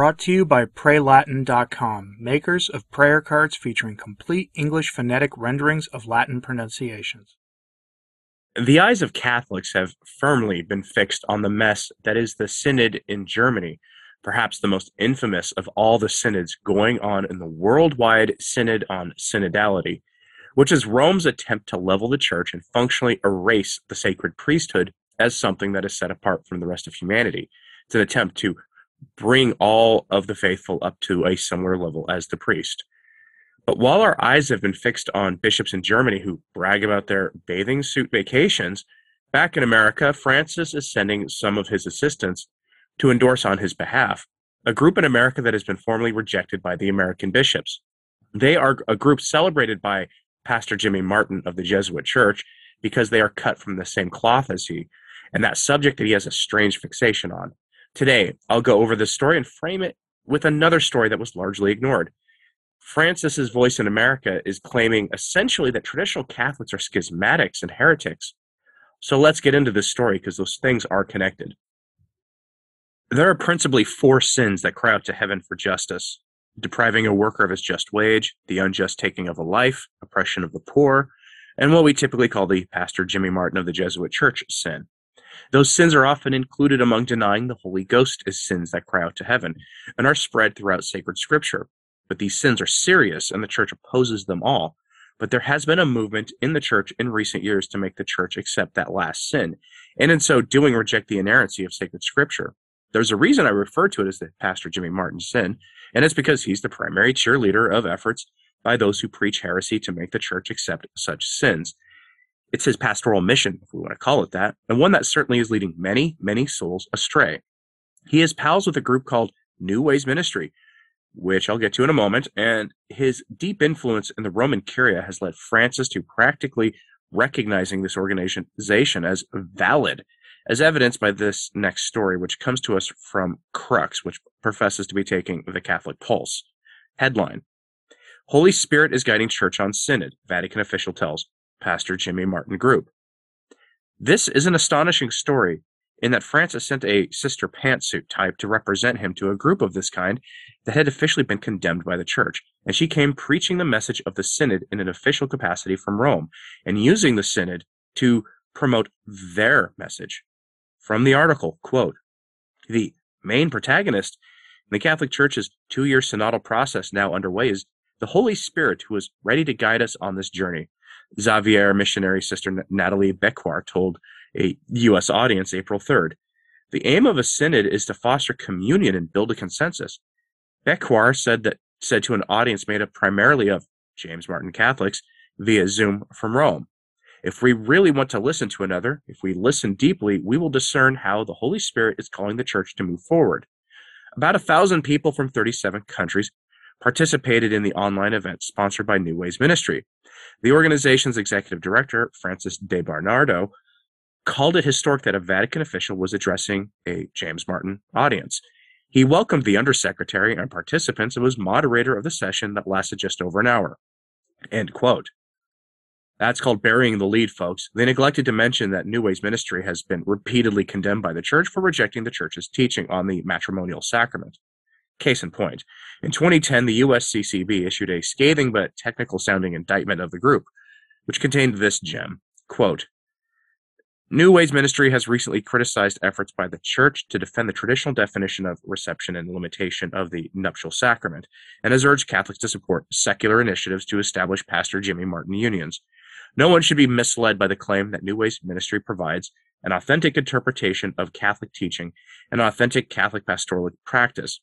Brought to you by PrayLatin.com, makers of prayer cards featuring complete English phonetic renderings of Latin pronunciations. The eyes of Catholics have firmly been fixed on the mess that is the Synod in Germany, perhaps the most infamous of all the synods going on in the worldwide Synod on Synodality, which is Rome's attempt to level the church and functionally erase the sacred priesthood as something that is set apart from the rest of humanity. It's an attempt to bring all of the faithful up to a similar level as the priest. But while our eyes have been fixed on bishops in Germany who brag about their bathing suit vacations, back in America, Francis is sending some of his assistants to endorse on his behalf a group in America that has been formally rejected by the American bishops. They are a group celebrated by Pastor Jimmy Martin of the Jesuit Church because they are cut from the same cloth as he, and that subject that he has a strange fixation on. Today, I'll go over this story and frame it with another story that was largely ignored. Francis's voice in America is claiming essentially that traditional Catholics are schismatics and heretics. So let's get into this story because those things are connected. There are principally four sins that cry out to heaven for justice depriving a worker of his just wage, the unjust taking of a life, oppression of the poor, and what we typically call the Pastor Jimmy Martin of the Jesuit Church sin. Those sins are often included among denying the Holy Ghost as sins that cry out to heaven and are spread throughout sacred scripture. But these sins are serious and the church opposes them all. But there has been a movement in the church in recent years to make the church accept that last sin, and in so doing reject the inerrancy of sacred scripture. There's a reason I refer to it as the Pastor Jimmy Martin sin, and it's because he's the primary cheerleader of efforts by those who preach heresy to make the church accept such sins. It's his pastoral mission, if we want to call it that, and one that certainly is leading many, many souls astray. He is pals with a group called New Ways Ministry, which I'll get to in a moment, and his deep influence in the Roman Curia has led Francis to practically recognizing this organization as valid, as evidenced by this next story, which comes to us from Crux, which professes to be taking the Catholic pulse. Headline Holy Spirit is guiding Church on Synod, Vatican official tells. Pastor Jimmy Martin Group. This is an astonishing story in that Francis sent a sister pantsuit type to represent him to a group of this kind that had officially been condemned by the church, and she came preaching the message of the synod in an official capacity from Rome and using the synod to promote their message. From the article, quote, the main protagonist in the Catholic Church's two-year synodal process now underway is the Holy Spirit who is ready to guide us on this journey. Xavier missionary sister Natalie Becquart told a U.S. audience April 3rd. The aim of a synod is to foster communion and build a consensus. Becquart said that said to an audience made up primarily of James Martin Catholics via Zoom from Rome. If we really want to listen to another, if we listen deeply, we will discern how the Holy Spirit is calling the church to move forward. About a thousand people from 37 countries participated in the online event sponsored by New Ways Ministry. The organization's executive director, Francis De Bernardo, called it historic that a Vatican official was addressing a James Martin audience. He welcomed the undersecretary and participants and was moderator of the session that lasted just over an hour. End quote. That's called burying the lead, folks. They neglected to mention that New Ways Ministry has been repeatedly condemned by the church for rejecting the church's teaching on the matrimonial sacrament. Case in point, in 2010, the USCCB issued a scathing but technical sounding indictment of the group, which contained this gem quote, New Ways Ministry has recently criticized efforts by the church to defend the traditional definition of reception and limitation of the nuptial sacrament, and has urged Catholics to support secular initiatives to establish Pastor Jimmy Martin unions. No one should be misled by the claim that New Ways Ministry provides an authentic interpretation of Catholic teaching and authentic Catholic pastoral practice.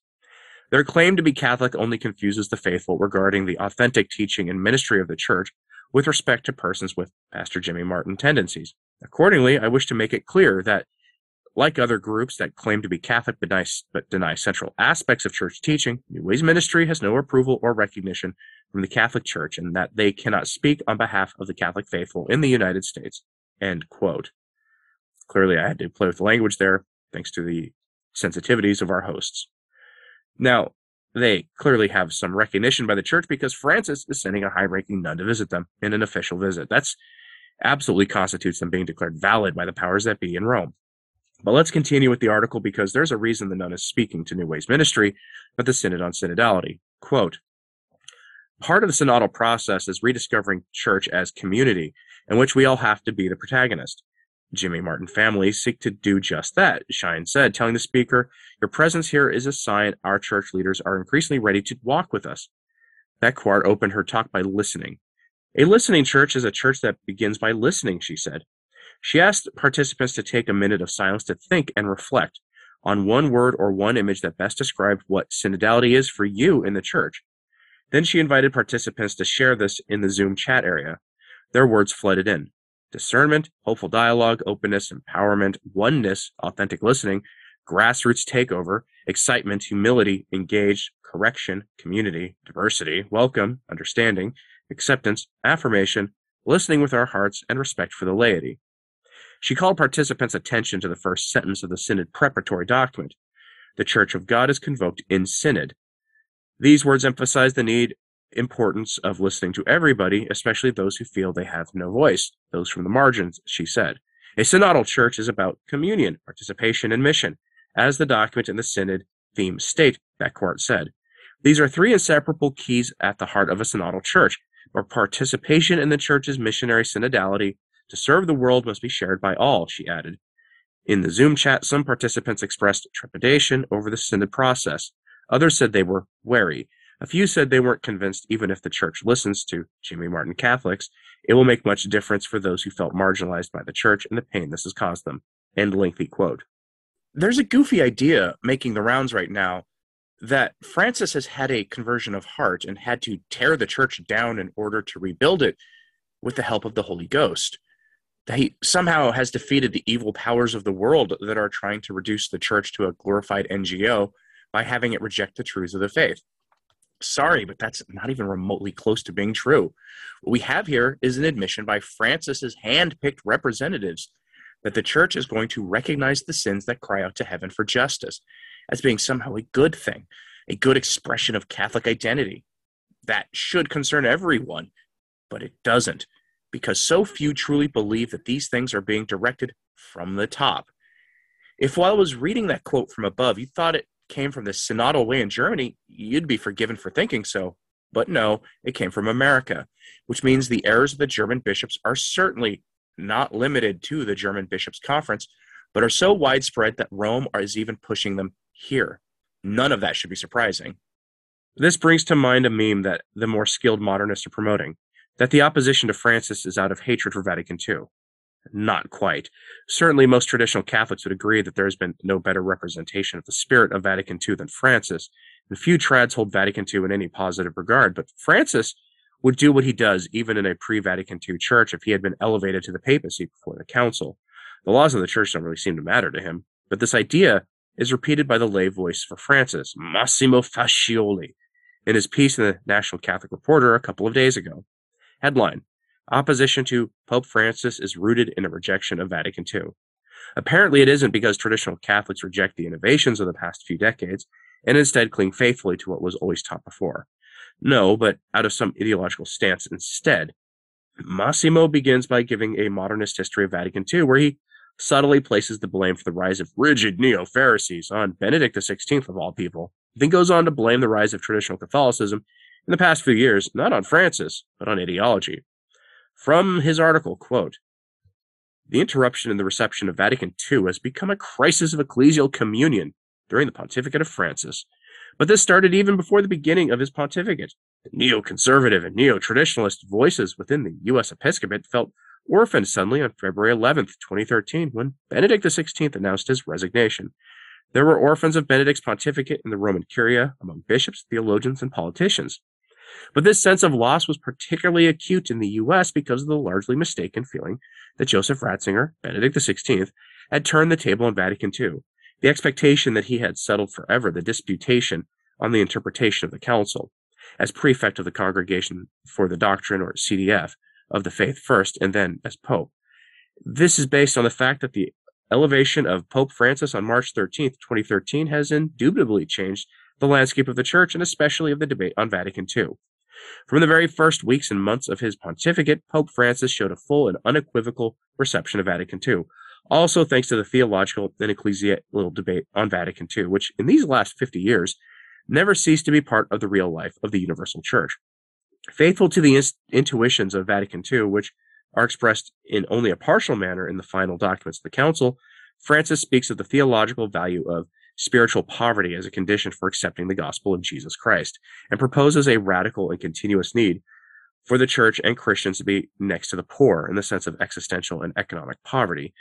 Their claim to be Catholic only confuses the faithful regarding the authentic teaching and ministry of the Church with respect to persons with Pastor Jimmy Martin tendencies. Accordingly, I wish to make it clear that, like other groups that claim to be Catholic but deny, but deny central aspects of church teaching, New Ways Ministry has no approval or recognition from the Catholic Church and that they cannot speak on behalf of the Catholic faithful in the United States. End quote. Clearly, I had to play with the language there, thanks to the sensitivities of our hosts. Now, they clearly have some recognition by the church because Francis is sending a high ranking nun to visit them in an official visit. That's absolutely constitutes them being declared valid by the powers that be in Rome. But let's continue with the article because there's a reason the nun is speaking to New Ways Ministry at the Synod on Synodality. Quote, Part of the synodal process is rediscovering church as community, in which we all have to be the protagonist. Jimmy Martin family seek to do just that, Shine said, telling the speaker, Your presence here is a sign our church leaders are increasingly ready to walk with us. Beckwart opened her talk by listening. A listening church is a church that begins by listening, she said. She asked participants to take a minute of silence to think and reflect on one word or one image that best described what synodality is for you in the church. Then she invited participants to share this in the Zoom chat area. Their words flooded in discernment, hopeful dialogue, openness, empowerment, oneness, authentic listening, grassroots takeover, excitement, humility, engaged, correction, community, diversity, welcome, understanding, acceptance, affirmation, listening with our hearts, and respect for the laity. She called participants' attention to the first sentence of the Synod preparatory document. The Church of God is convoked in Synod. These words emphasize the need importance of listening to everybody, especially those who feel they have no voice, those from the margins, she said. A synodal church is about communion, participation, and mission, as the document in the synod theme state, Beckwart said. These are three inseparable keys at the heart of a synodal church, where participation in the church's missionary synodality to serve the world must be shared by all, she added. In the Zoom chat, some participants expressed trepidation over the synod process. Others said they were wary. A few said they weren't convinced even if the church listens to Jimmy Martin Catholics, it will make much difference for those who felt marginalized by the church and the pain this has caused them. End lengthy quote. There's a goofy idea making the rounds right now that Francis has had a conversion of heart and had to tear the church down in order to rebuild it with the help of the Holy Ghost that he somehow has defeated the evil powers of the world that are trying to reduce the church to a glorified NGO by having it reject the truths of the faith. Sorry, but that's not even remotely close to being true. What we have here is an admission by Francis's hand-picked representatives that the church is going to recognize the sins that cry out to heaven for justice as being somehow a good thing, a good expression of Catholic identity. That should concern everyone, but it doesn't because so few truly believe that these things are being directed from the top. If while I was reading that quote from above, you thought it came from the synodal way in Germany, you'd be forgiven for thinking so. But no, it came from America, which means the errors of the German bishops are certainly not limited to the German Bishops' Conference, but are so widespread that Rome is even pushing them here. None of that should be surprising. This brings to mind a meme that the more skilled modernists are promoting that the opposition to Francis is out of hatred for Vatican II. Not quite. Certainly, most traditional Catholics would agree that there has been no better representation of the spirit of Vatican II than Francis, and few trads hold Vatican II in any positive regard. But Francis would do what he does even in a pre Vatican II church if he had been elevated to the papacy before the council. The laws of the church don't really seem to matter to him, but this idea is repeated by the lay voice for Francis, Massimo Faggioli, in his piece in the National Catholic Reporter a couple of days ago. Headline Opposition to Pope Francis is rooted in a rejection of Vatican II. Apparently, it isn't because traditional Catholics reject the innovations of the past few decades and instead cling faithfully to what was always taught before. No, but out of some ideological stance instead. Massimo begins by giving a modernist history of Vatican II, where he subtly places the blame for the rise of rigid neo Pharisees on Benedict XVI, of all people, then goes on to blame the rise of traditional Catholicism in the past few years, not on Francis, but on ideology. From his article, quote, the interruption in the reception of Vatican II has become a crisis of ecclesial communion during the pontificate of Francis. But this started even before the beginning of his pontificate. The neoconservative and neo-traditionalist voices within the U.S. episcopate felt orphaned suddenly on February 11th, 2013, when Benedict XVI announced his resignation. There were orphans of Benedict's pontificate in the Roman Curia among bishops, theologians, and politicians. But this sense of loss was particularly acute in the US because of the largely mistaken feeling that Joseph Ratzinger, Benedict XVI, had turned the table on Vatican II, the expectation that he had settled forever the disputation on the interpretation of the council. As prefect of the Congregation for the Doctrine, or CDF, of the faith first, and then as Pope. This is based on the fact that the elevation of Pope Francis on March 13th, 2013, has indubitably changed the landscape of the church and especially of the debate on Vatican II. From the very first weeks and months of his pontificate, Pope Francis showed a full and unequivocal reception of Vatican II, Also, thanks to the theological and ecclesiastical debate on Vatican II, which in these last 50 years never ceased to be part of the real life of the universal church. Faithful to the intuitions of Vatican II, which are expressed in only a partial manner in the final documents of the Council, Francis speaks of the theological value of spiritual poverty as a condition for accepting the gospel of Jesus Christ, and proposes a radical and continuous need for the church and Christians to be next to the poor in the sense of existential and economic poverty.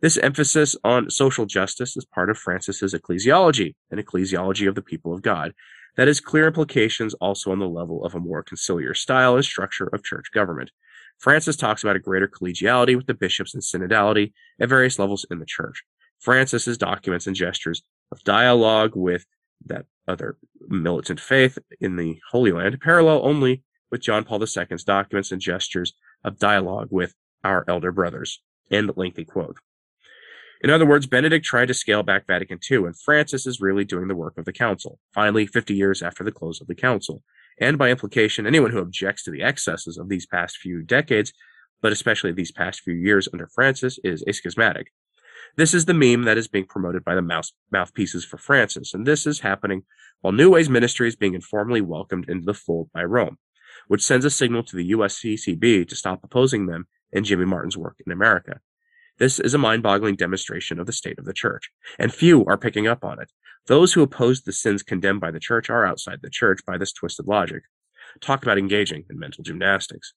This emphasis on social justice is part of Francis's ecclesiology, an ecclesiology of the people of God, that has clear implications also on the level of a more conciliar style and structure of church government. Francis talks about a greater collegiality with the bishops and synodality at various levels in the church. Francis's documents and gestures of dialogue with that other militant faith in the Holy Land parallel only with John Paul II's documents and gestures of dialogue with our elder brothers. End lengthy quote. In other words, Benedict tried to scale back Vatican II, and Francis is really doing the work of the Council, finally, 50 years after the close of the Council. And by implication, anyone who objects to the excesses of these past few decades, but especially these past few years under Francis, is a schismatic. This is the meme that is being promoted by the mouth- mouthpieces for Francis, and this is happening while New Way's ministry is being informally welcomed into the fold by Rome, which sends a signal to the USCCB to stop opposing them and Jimmy Martin's work in America. This is a mind boggling demonstration of the state of the church, and few are picking up on it. Those who oppose the sins condemned by the church are outside the church by this twisted logic. Talk about engaging in mental gymnastics.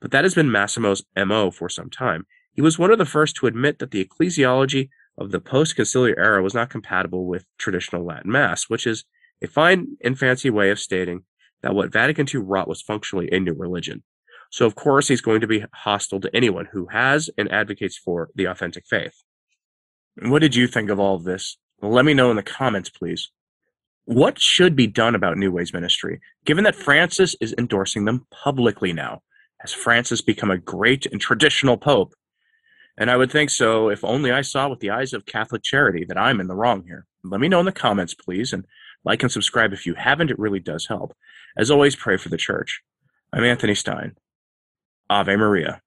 But that has been Massimo's MO for some time. He was one of the first to admit that the ecclesiology of the post conciliar era was not compatible with traditional Latin Mass, which is a fine and fancy way of stating that what Vatican II wrought was functionally a new religion. So, of course, he's going to be hostile to anyone who has and advocates for the authentic faith. What did you think of all of this? let me know in the comments, please. What should be done about New Way's ministry, given that Francis is endorsing them publicly now? Has Francis become a great and traditional pope? And I would think so if only I saw with the eyes of Catholic charity that I'm in the wrong here. Let me know in the comments, please, and like and subscribe if you haven't. It really does help. As always, pray for the church. I'm Anthony Stine. Ave Maria.